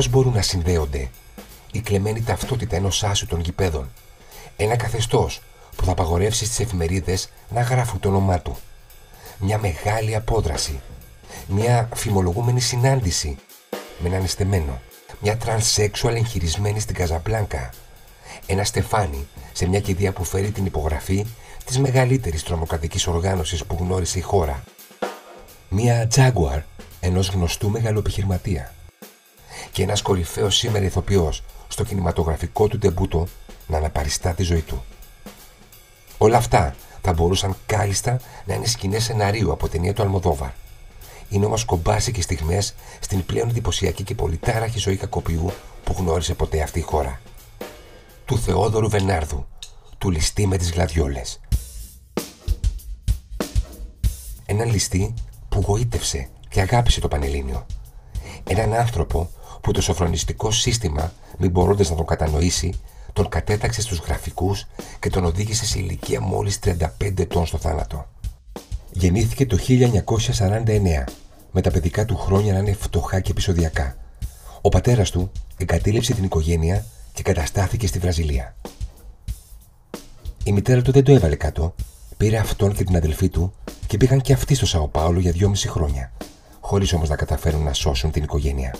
Πώς μπορούν να συνδέονται η κλεμμένη ταυτότητα ενός άσου των γηπέδων, ένα καθεστώς που θα απαγορεύσει στις εφημερίδες να γράφουν το όνομά του. Μια μεγάλη απόδραση, μια φημολογούμενη συνάντηση με έναν εστεμένο, μια τρανσέξουαλ εγχειρισμένη στην Καζαμπλάνκα, ένα στεφάνι σε μια κηδεία που φέρει την υπογραφή της μεγαλύτερης τρομοκρατικής οργάνωσης που γνώρισε η χώρα. Μια Jaguar ενός γνωστού μεγαλοεπιχειρηματία. Και ένας κορυφαίος σήμερα ηθοποιός στο κινηματογραφικό του τεμπούτο να αναπαριστά τη ζωή του. Όλα αυτά θα μπορούσαν κάλλιστα να είναι σκηνές σεναρίου από ταινία του Αλμοδόβαρ. Είναι όμως κομπάσεις στιγμές στην πλέον εντυπωσιακή και πολυτάραχη ζωή κακοποιού που γνώρισε ποτέ αυτή η χώρα. Του Θεόδωρου Βενάρδου, του ληστή με τις γλαδιόλες. Έναν ληστή που γοήτευσε και αγάπησε το Πανελλήνιο. Έναν άνθρωπο που το σοφρονιστικό σύστημα, μην μπορώντας να τον κατανοήσει, τον κατέταξε στους γραφικούς και τον οδήγησε σε ηλικία μόλις 35 ετών στο θάνατο. Γεννήθηκε το 1949, με τα παιδικά του χρόνια να είναι φτωχά και επεισοδιακά. Ο πατέρας του εγκατέλειψε την οικογένεια και καταστάθηκε στη Βραζιλία. Η μητέρα του δεν το έβαλε κάτω, πήρε αυτόν και την αδελφή του και πήγαν και αυτοί στο Σαοπάολο για δυόμιση χρόνια, χωρίς όμως να καταφέρουν να σώσουν την οικογένεια.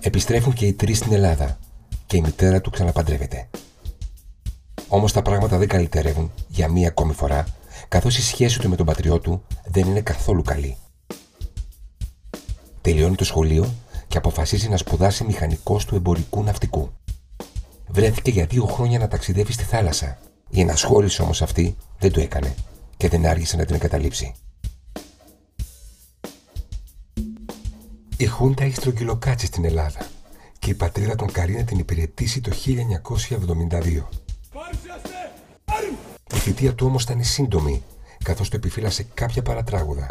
Επιστρέφουν και οι τρεις στην Ελλάδα και η μητέρα του ξαναπαντρεύεται. Όμως τα πράγματα δεν καλυτερεύουν για μία ακόμη φορά, καθώς η σχέση του με τον πατριό του δεν είναι καθόλου καλή. Τελειώνει το σχολείο και αποφασίζει να σπουδάσει μηχανικός του εμπορικού ναυτικού. Βρέθηκε για δύο χρόνια να ταξιδεύει στη θάλασσα. Η ενασχόληση όμως αυτή δεν το έκανε και δεν άργησε να την εγκαταλείψει. Η Χούντα έχει στρογγυλοκάτσει στην Ελλάδα και η πατρίδα των Καρίνα την υπηρετήσει το 1972. Η θητεία του όμως ήταν σύντομη, καθώς το επιφύλασε κάποια παρατράγουδα.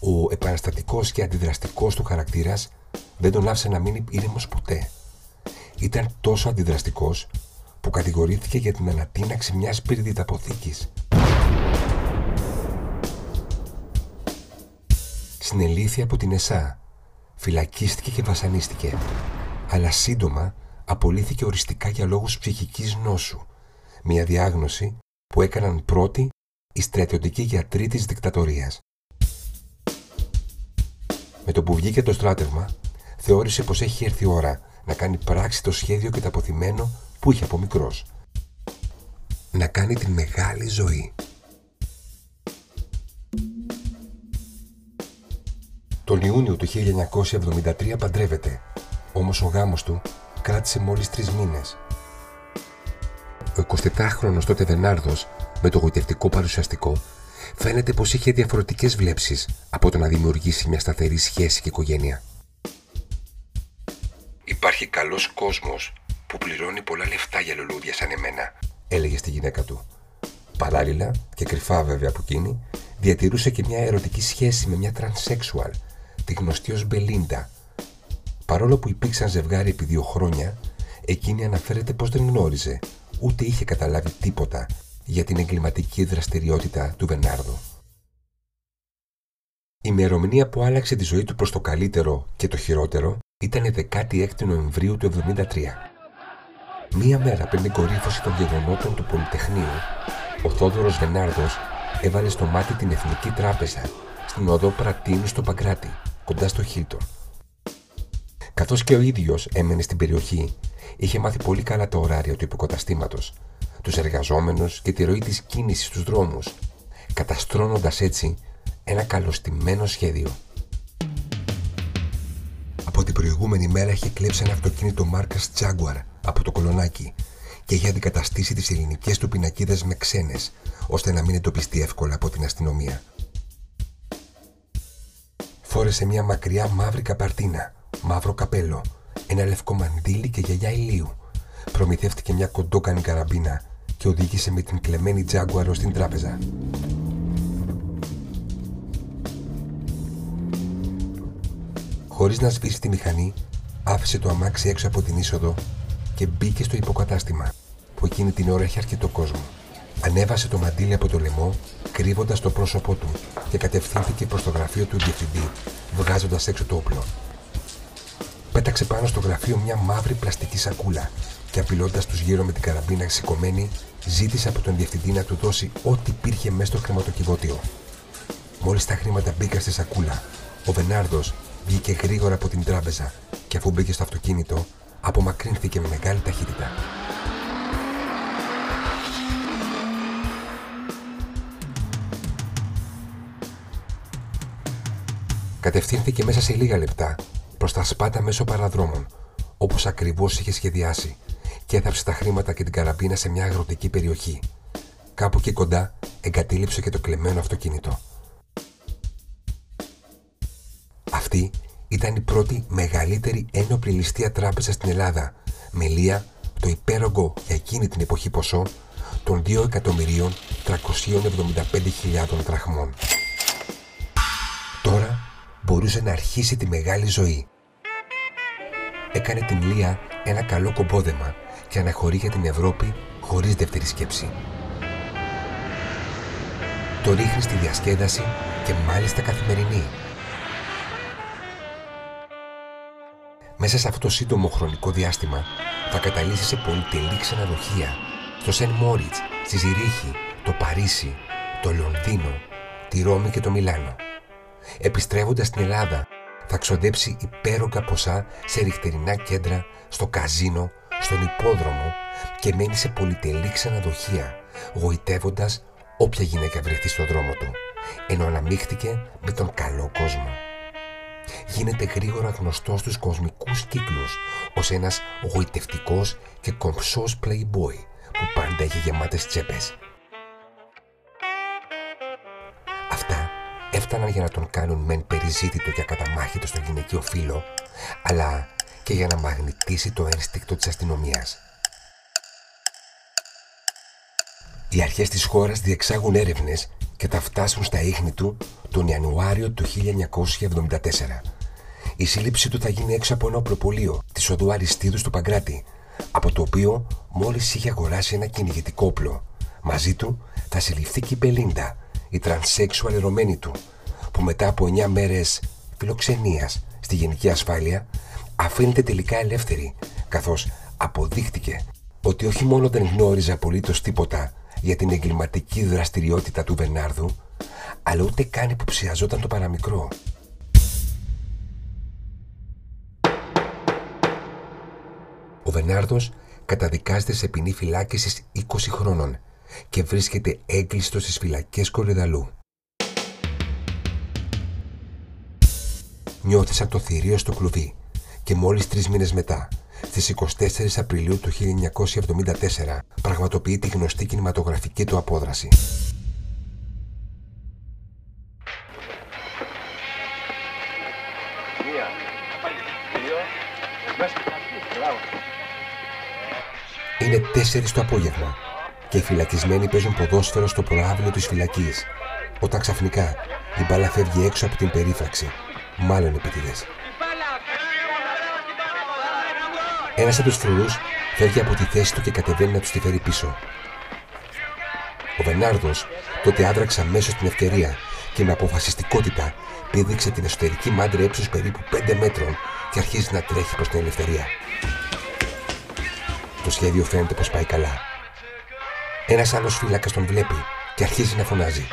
Ο επαναστατικός και αντιδραστικός του χαρακτήρας δεν τον άφησε να μείνει ήρεμος ποτέ. Ήταν τόσο αντιδραστικός που κατηγορήθηκε για την ανατείναξη μιας πυρδιταποθήκης. Συνελήφθη από την ΕΣΑ φυλακίστηκε και βασανίστηκε, αλλά σύντομα απολύθηκε οριστικά για λόγους ψυχικής νόσου, μια διάγνωση που έκαναν πρώτη οι στρατιωτικοί γιατροί της δικτατορίας. Με το που βγήκε το στράτευμα, θεώρησε πως έχει έρθει η ώρα να κάνει πράξη το σχέδιο και το αποθυμένο που είχε από μικρός. Να κάνει την μεγάλη ζωή. Τον Ιούνιο του 1973 παντρεύεται, όμως ο γάμος του κράτησε μόλις τρεις μήνες. Ο 27χρονος τότε Βενάρδος, με το γοητευτικό παρουσιαστικό, φαίνεται πως είχε διαφορετικές βλέψεις από το να δημιουργήσει μια σταθερή σχέση και οικογένεια. Υπάρχει καλός κόσμος που πληρώνει πολλά λεφτά για λουλούδια σαν εμένα, έλεγε στη γυναίκα του. Παράλληλα, και κρυφά βέβαια από εκείνη, διατηρούσε και μια ερωτική σχέση με μια τρανσέξουαλ τη γνωστή ως Μπελίντα. Παρόλο που υπήρξαν ζευγάρι επί δύο χρόνια, εκείνη αναφέρεται πως δεν γνώριζε, ούτε είχε καταλάβει τίποτα για την εγκληματική δραστηριότητα του Βενάρδου. Η ημερομηνία που άλλαξε τη ζωή του προς το καλύτερο και το χειρότερο ήταν η 16η Νοεμβρίου του 1973. Μία μέρα πριν την κορύφωση των γεγονότων του Πολυτεχνείου, ο Θόδωρος Βενάρδος έβαλε στο μάτι την Εθνική Τράπεζα στην οδό Πρατίνου στο Παγκράτη κοντά στο Χίλτον. Καθώς και ο ίδιος έμενε στην περιοχή, είχε μάθει πολύ καλά το ωράριο του υποκαταστήματος, τους εργαζόμενους και τη ροή της κίνησης στους δρόμους, καταστρώνοντας έτσι ένα καλωστημένο σχέδιο. Από την προηγούμενη μέρα είχε κλέψει ένα αυτοκίνητο μάρκας Jaguar από το κολονάκι και είχε αντικαταστήσει τις ελληνικές του πινακίδες με ξένες, ώστε να μην εντοπιστεί εύκολα από την αστυνομία. Φόρεσε μια μακριά μαύρη καπαρτίνα, μαύρο καπέλο, ένα λευκό μαντίλι και γιαγιά ηλίου. Προμηθεύτηκε μια κοντόκανη καραμπίνα και οδήγησε με την κλεμμένη τζάγκουαρο στην τράπεζα. Χωρίς να σβήσει τη μηχανή, άφησε το αμάξι έξω από την είσοδο και μπήκε στο υποκατάστημα, που εκείνη την ώρα είχε αρκετό κόσμο. Ανέβασε το μαντίλι από το λαιμό, κρύβοντας το πρόσωπό του και κατευθύνθηκε προς το γραφείο του διευθυντή, βγάζοντας έξω το όπλο. πέταξε πάνω στο γραφείο μια μαύρη πλαστική σακούλα και απειλώντας τους γύρω με την καραμπίνα σηκωμένη, ζήτησε από τον διευθυντή να του δώσει ό,τι υπήρχε μέσα στο χρηματοκιβώτιο. Μόλις τα χρήματα μπήκαν στη σακούλα, ο Βενάρδος βγήκε γρήγορα από την τράπεζα και αφού μπήκε στο αυτοκίνητο, απομακρύνθηκε με μεγάλη ταχύτητα. Κατευθύνθηκε μέσα σε λίγα λεπτά προς τα σπάτα μέσω παραδρόμων, όπως ακριβώς είχε σχεδιάσει, και έθαψε τα χρήματα και την καραμπίνα σε μια αγροτική περιοχή. Κάπου εκεί κοντά εγκατέλειψε και το κλεμμένο αυτοκίνητο. Αυτή ήταν η πρώτη μεγαλύτερη ένοπλη ληστεία τράπεζα στην Ελλάδα, με λία το υπέρογκο για εκείνη την εποχή ποσό των 2.375.000 δραχμών. Τώρα μπορούσε να αρχίσει τη μεγάλη ζωή. Έκανε την Λία ένα καλό κομπόδεμα και αναχωρεί για την Ευρώπη χωρίς δεύτερη σκέψη. Το ρίχνει στη διασκέδαση και μάλιστα καθημερινή. Μέσα σε αυτό το σύντομο χρονικό διάστημα θα καταλήξει σε πολυτελή ξενοδοχεία στο Σεν Μόριτς, στη Ζηρίχη, το Παρίσι, το Λονδίνο, τη Ρώμη και το Μιλάνο. Επιστρέφοντας στην Ελλάδα θα ξοδέψει υπέρογκα ποσά σε ριχτερινά κέντρα, στο καζίνο, στον υπόδρομο και μένει σε πολυτελή ξενοδοχεία, γοητεύοντας όποια γυναίκα βρεθεί στο δρόμο του, ενώ αναμίχθηκε με τον καλό κόσμο. Γίνεται γρήγορα γνωστός στους κοσμικούς κύκλους ως ένας γοητευτικός και κομψός playboy που πάντα έχει γεμάτες τσέπες. Έφταναν για να τον κάνουν μεν περιζήτητο και ακαταμάχητο στο γυναικείο φύλλο, αλλά και για να μαγνητίσει το ένστικτο της αστυνομίας. Οι αρχές της χώρας διεξάγουν έρευνες και θα φτάσουν στα ίχνη του τον Ιανουάριο του 1974. Η σύλληψή του θα γίνει έξω από ένα οπλοπωλείο της οδού Αριστίδου στο Παγκράτι, από το οποίο μόλις είχε αγοράσει ένα κυνηγητικό όπλο. Μαζί του θα συλληφθεί και η Μπελίντα, η τρανσέξουαλ ερωμένη του, που μετά από 9 μέρες φιλοξενίας στη γενική ασφάλεια αφήνεται τελικά ελεύθερη, καθώς αποδείχτηκε ότι όχι μόνο δεν γνώριζε απολύτως τίποτα για την εγκληματική δραστηριότητα του Βενάρδου, αλλά ούτε καν υποψιαζόταν το παραμικρό. Ο Βενάρδος καταδικάζεται σε ποινή φυλάκισης 20 χρόνων και βρίσκεται έγκλειστο στις φυλακές Κορυδαλού. Νιώθεις σαν το θηρίο στο κλουβί. Και μόλις τρεις μήνες μετά, στις 24 Απριλίου του 1974, πραγματοποιεί τη γνωστή κινηματογραφική του απόδραση. Είναι 4 το απόγευμα και οι φυλακισμένοι παίζουν ποδόσφαιρο στο προάβλιο της φυλακής, όταν ξαφνικά η μπάλα φεύγει έξω από την περίφραξη, μάλλον επιτηδές. Ένας από τους φρουρού φεύγει από τη θέση του και κατεβαίνει να τους τη φέρει πίσω. Ο Βενάρδος τότε άδραξε αμέσως την ευκαιρία και με αποφασιστικότητα πήδηξε την εσωτερική μάντρα ύψου περίπου 5 μέτρων και αρχίζει να τρέχει προς την ελευθερία. Το σχέδιο φαίνεται πως πάει καλά. Ένας άλλος φύλακας τον βλέπει και αρχίζει να φωνάζει.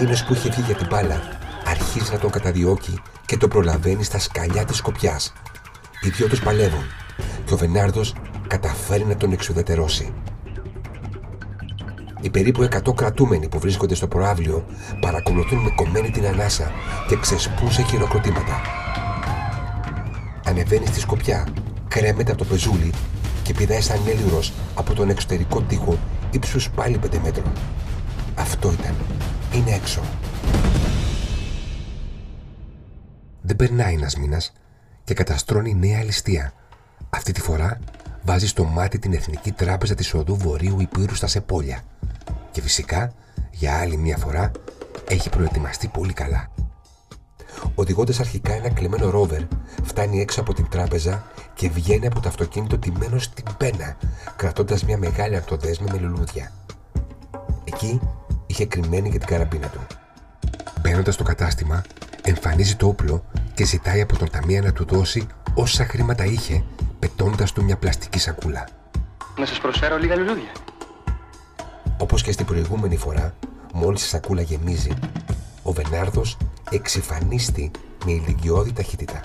Εκείνο που είχε βγει για την μπάλα αρχίζεις να τον καταδιώκει και τον προλαβαίνεις στα σκαλιά της σκοπιάς. Οι δυο τους παλεύουν και ο Βενάρδος καταφέρει να τον εξουδετερώσει. Οι περίπου 100 κρατούμενοι που βρίσκονται στο προάβλιο παρακολουθούν με κομμένη την ανάσα και ξεσπούν σε χειροκροτήματα. Ανεβαίνει στη σκοπιά, κρέμεται από το πεζούλι και πηδάει σαν έλυρος από τον εξωτερικό τοίχο ύψους πάλι 5 μέτρων. Αυτό ήταν. Είναι έξω. Δεν περνάει ένας μήνας και καταστρώνει νέα ληστεία. Αυτή τη φορά βάζει στο μάτι την Εθνική Τράπεζα της Οδού Βορείου Υπήρου στα Σεπόλια. Και φυσικά, για άλλη μια φορά, έχει προετοιμαστεί πολύ καλά. Οδηγώντας αρχικά ένα κλεμμένο ρόβερ, φτάνει έξω από την τράπεζα και βγαίνει από το αυτοκίνητο τιμένο στην πένα, κρατώντας μια μεγάλη αρτοδέσμη με λουλούδια. Εκεί είχε κρυμμένη για την καραμπίνα του. Μπαίνοντας στο κατάστημα, Εμφανίζει το όπλο και ζητάει από τον ταμεία να του δώσει όσα χρήματα είχε, πετώντας του μια πλαστική σακούλα. Να σας προσφέρω λίγα λουλούδια. Όπως και στην προηγούμενη φορά, μόλις η σακούλα γεμίζει, ο Βενάρδος εξυφανίστη με ηλικιώδη ταχύτητα.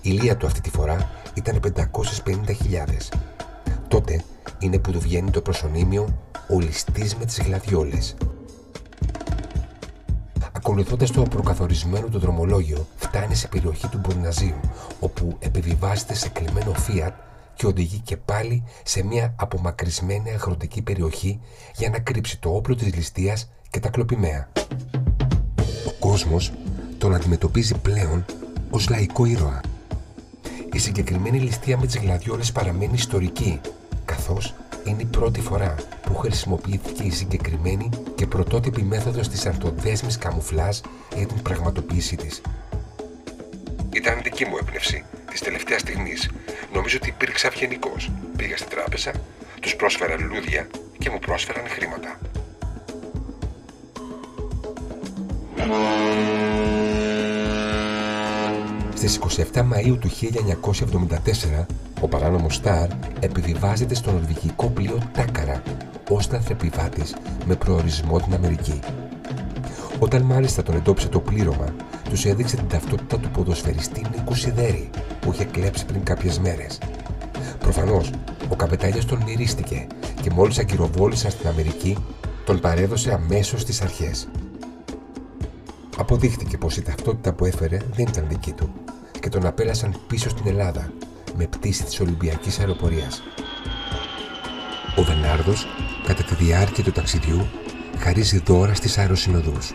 Η λία του αυτή τη φορά ήταν 550.000. Τότε είναι που του βγαίνει το προσωνύμιο «Ο ληστής με τις γλαδιόλες». Ακολουθώντας το προκαθορισμένο του δρομολόγιο, φτάνει σε περιοχή του Μπορναζίου, όπου επιβιβάζεται σε κλειμένο Fiat και οδηγεί και πάλι σε μια απομακρυσμένη αγροτική περιοχή για να κρύψει το όπλο της ληστείας και τα κλοπημαία. Ο κόσμος τον αντιμετωπίζει πλέον ως λαϊκό ήρωα. Η συγκεκριμένη ληστεία με τις γλαδιόλες παραμένει ιστορική, καθώς είναι η πρώτη φορά που χρησιμοποιήθηκε η συγκεκριμένη και πρωτότυπη μέθοδος της αρτοδέσμης καμουφλάζ για την πραγματοποίησή της. Ήταν δική μου έμπνευση της τελευταίας στιγμής. Νομίζω ότι υπήρξα ευγενικός. Πήγα στην τράπεζα, τους πρόσφερα λουλούδια και μου πρόσφεραν χρήματα. Στις 27 Μαΐου του 1974, ο παράνομος Σταρ επιβιβάζεται στο νορβηγικό πλοίο Τάκαρα ως δαθρεπιβάτης με προορισμό την Αμερική. Όταν μάλιστα τον εντόπισε το πλήρωμα, τους έδειξε την ταυτότητα του ποδοσφαιριστή Νίκου Σιδέρη που είχε κλέψει πριν κάποιες μέρες. Προφανώς, ο καπετάλιο τον μυρίστηκε και μόλις ακυροβόλησαν στην Αμερική, τον παρέδωσε αμέσως στις αρχές. Αποδείχτηκε πως η ταυτότητα που έφερε δεν ήταν δική του και τον απέλασαν πίσω στην Ελλάδα με πτήση της Ολυμπιακής Αεροπορίας. Ο Βενάρδος, κατά τη διάρκεια του ταξιδιού, χαρίζει δώρα στις αεροσυνοδούς.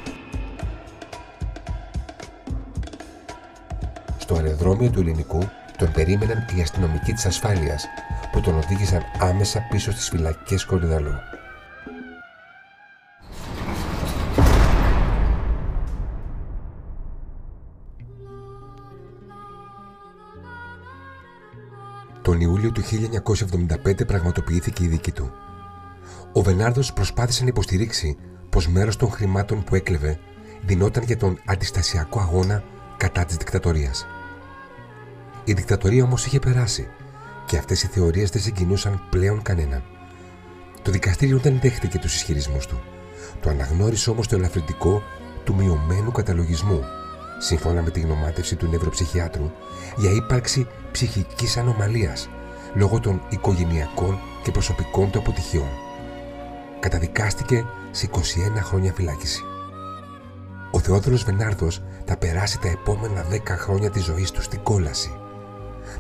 Στο αεροδρόμιο του Ελληνικού τον περίμεναν οι αστυνομικοί της ασφάλειας που τον οδήγησαν άμεσα πίσω στις φυλακές Κορυδαλού. Τον Ιούλιο του 1975 πραγματοποιήθηκε η δίκη του. Ο Βενάρδος προσπάθησε να υποστηρίξει πως μέρος των χρημάτων που έκλεβε δινόταν για τον αντιστασιακό αγώνα κατά της δικτατορίας. Η δικτατορία όμως είχε περάσει και αυτές οι θεωρίες δεν συγκινούσαν πλέον κανέναν. Το δικαστήριο δεν δέχτηκε τους ισχυρισμούς του. Το αναγνώρισε όμως το ελαφρυντικό του μειωμένου καταλογισμού, σύμφωνα με τη γνωμάτευση του νευροψυχιάτρου, για ύπαρξη ψυχικής ανομαλίας λόγω των οικογενειακών και προσωπικών του αποτυχιών. Καταδικάστηκε σε 21 χρόνια φυλάκιση. Ο Θεόδωρος Βενάρδος θα περάσει τα επόμενα 10 χρόνια της ζωής του στην κόλαση.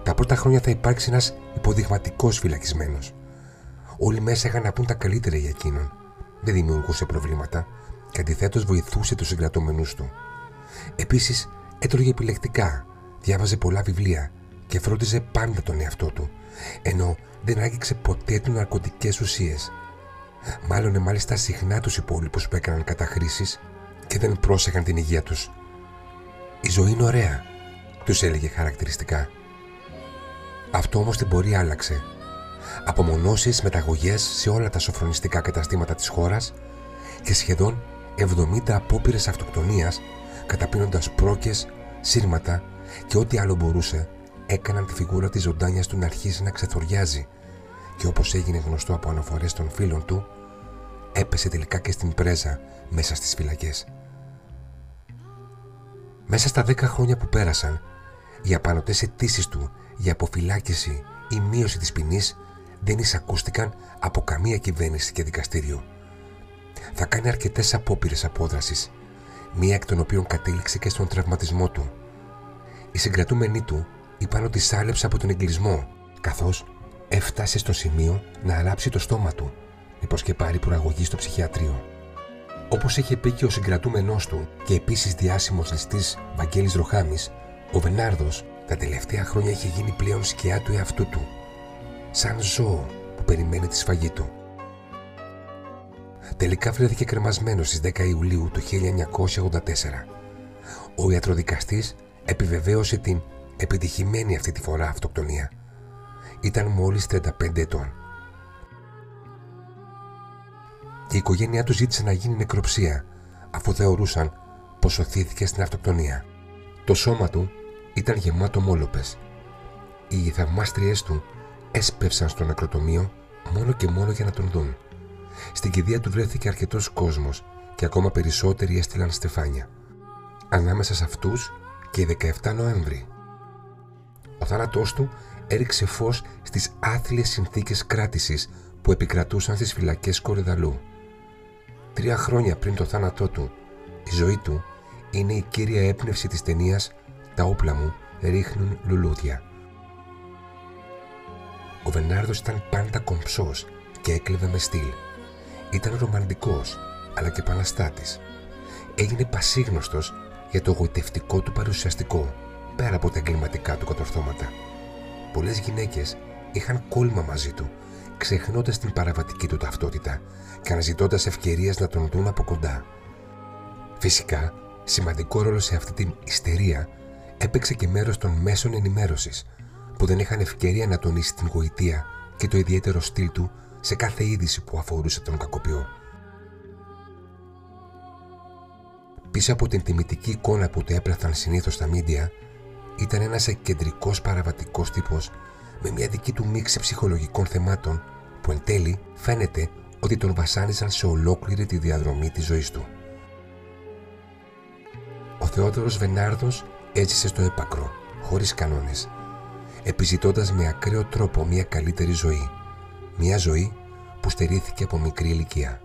Τα πρώτα χρόνια θα υπάρξει ένας υποδειγματικός φυλακισμένος. Όλοι μέσα είχαν να πούν τα καλύτερα για εκείνον. Δεν δημιουργούσε προβλήματα και αντιθέτως βοηθούσε τους συγκρατούμενους του. Επίσης έτρωγε επιλεκτικά, διάβαζε πολλά βιβλία και φρόντιζε πάντα τον εαυτό του, ενώ δεν άγγιξε ποτέ του ναρκωτικές ουσίες. Μάλλον μάλιστα συχνά τους υπόλοιπους που έκαναν καταχρήσεις και δεν πρόσεχαν την υγεία τους. «Η ζωή είναι ωραία», τους έλεγε χαρακτηριστικά. Αυτό όμως την πορεία άλλαξε. Απομονώσεις, μεταγωγές σε όλα τα σοφρονιστικά καταστήματα της χώρας και σχεδόν 70 απόπειρες αυτοκτονίας καταπίνοντας πρόκες, σύρματα και ό,τι άλλο μπορούσε έκαναν τη φιγούρα της ζωντάνιας του να αρχίσει να ξεθοριάζει και όπως έγινε γνωστό από αναφορές των φίλων του έπεσε τελικά και στην πρέζα μέσα στις φυλακές. Μέσα στα δέκα χρόνια που πέρασαν, οι απανοτές αιτήσεις του για αποφυλάκηση ή μείωση της ποινής δεν εισακούστηκαν από καμία κυβέρνηση και δικαστήριο. Θα κάνει αρκετές απόπειρες απόδρασης, μία εκ των οποίων κατέληξε και στον τραυματισμό του. Οι συγκρατούμενοι του είπαν ότι σάλεψε από τον εγκλισμό, καθώς έφτασε στο σημείο να αράψει το στόμα του, μήπως και πάρει προαγωγή στο ψυχιατρίο. Όπως είχε πει και ο συγκρατούμενός του και επίσης διάσημος ληστής Βαγγέλης Ροχάμης, ο Βενάρδος τα τελευταία χρόνια είχε γίνει πλέον σκιά του εαυτού του, σαν ζώο που περιμένει τη σφαγή του. Τελικά βρέθηκε κρεμασμένος στις 10 Ιουλίου του 1984. Ο ιατροδικαστής επιβεβαίωσε την επιτυχημένη αυτή τη φορά αυτοκτονία. Ήταν μόλις 35 ετών. Και η οικογένειά του ζήτησε να γίνει νεκροψία, αφού θεωρούσαν πως σωθήθηκε στην αυτοκτονία. Το σώμα του ήταν γεμάτο μόλοπες. Οι θαυμάστριές του έσπευσαν στο νεκροτομείο μόνο και μόνο για να τον δουν. Στην κηδεία του βρέθηκε αρκετός κόσμος και ακόμα περισσότεροι έστειλαν στεφάνια. Ανάμεσα σε αυτούς και η 17 Νοέμβρη. Ο θάνατός του έριξε φως στις άθλιες συνθήκες κράτησης που επικρατούσαν στις φυλακές Κορυδαλού. Τρία χρόνια πριν το θάνατό του, η ζωή του είναι η κύρια έπνευση της ταινίας «Τα όπλα μου ρίχνουν λουλούδια». Ο Βενάρδος ήταν πάντα κομψός και έκλεβε με στυλ. Ήταν ρομαντικός, αλλά και επαναστάτης. Έγινε πασίγνωστος για το γοητευτικό του παρουσιαστικό, πέρα από τα εγκληματικά του κατορθώματα. Πολλές γυναίκες είχαν κόλμα μαζί του, ξεχνώντας την παραβατική του ταυτότητα και αναζητώντας ευκαιρίες να τον δουν από κοντά. Φυσικά, σημαντικό ρόλο σε αυτή την ιστερία έπαιξε και μέρος των μέσων ενημέρωσης, που δεν είχαν ευκαιρία να τονίσει την γοητεία και το ιδιαίτερο στυλ του σε κάθε είδηση που αφορούσε τον κακοποιό. Πίσω από την τιμητική εικόνα που του έπλαθαν συνήθως στα μίντια, ήταν ένας κεντρικός παραβατικός τύπος με μια δική του μίξη ψυχολογικών θεμάτων που εν τέλει φαίνεται ότι τον βασάνισαν σε ολόκληρη τη διαδρομή της ζωής του. Ο Θεόδωρος Βενάρδος έζησε στο έπακρο, χωρίς κανόνες, επιζητώντας με ακραίο τρόπο μια καλύτερη ζωή. Μια ζωή που στερήθηκε από μικρή ηλικία.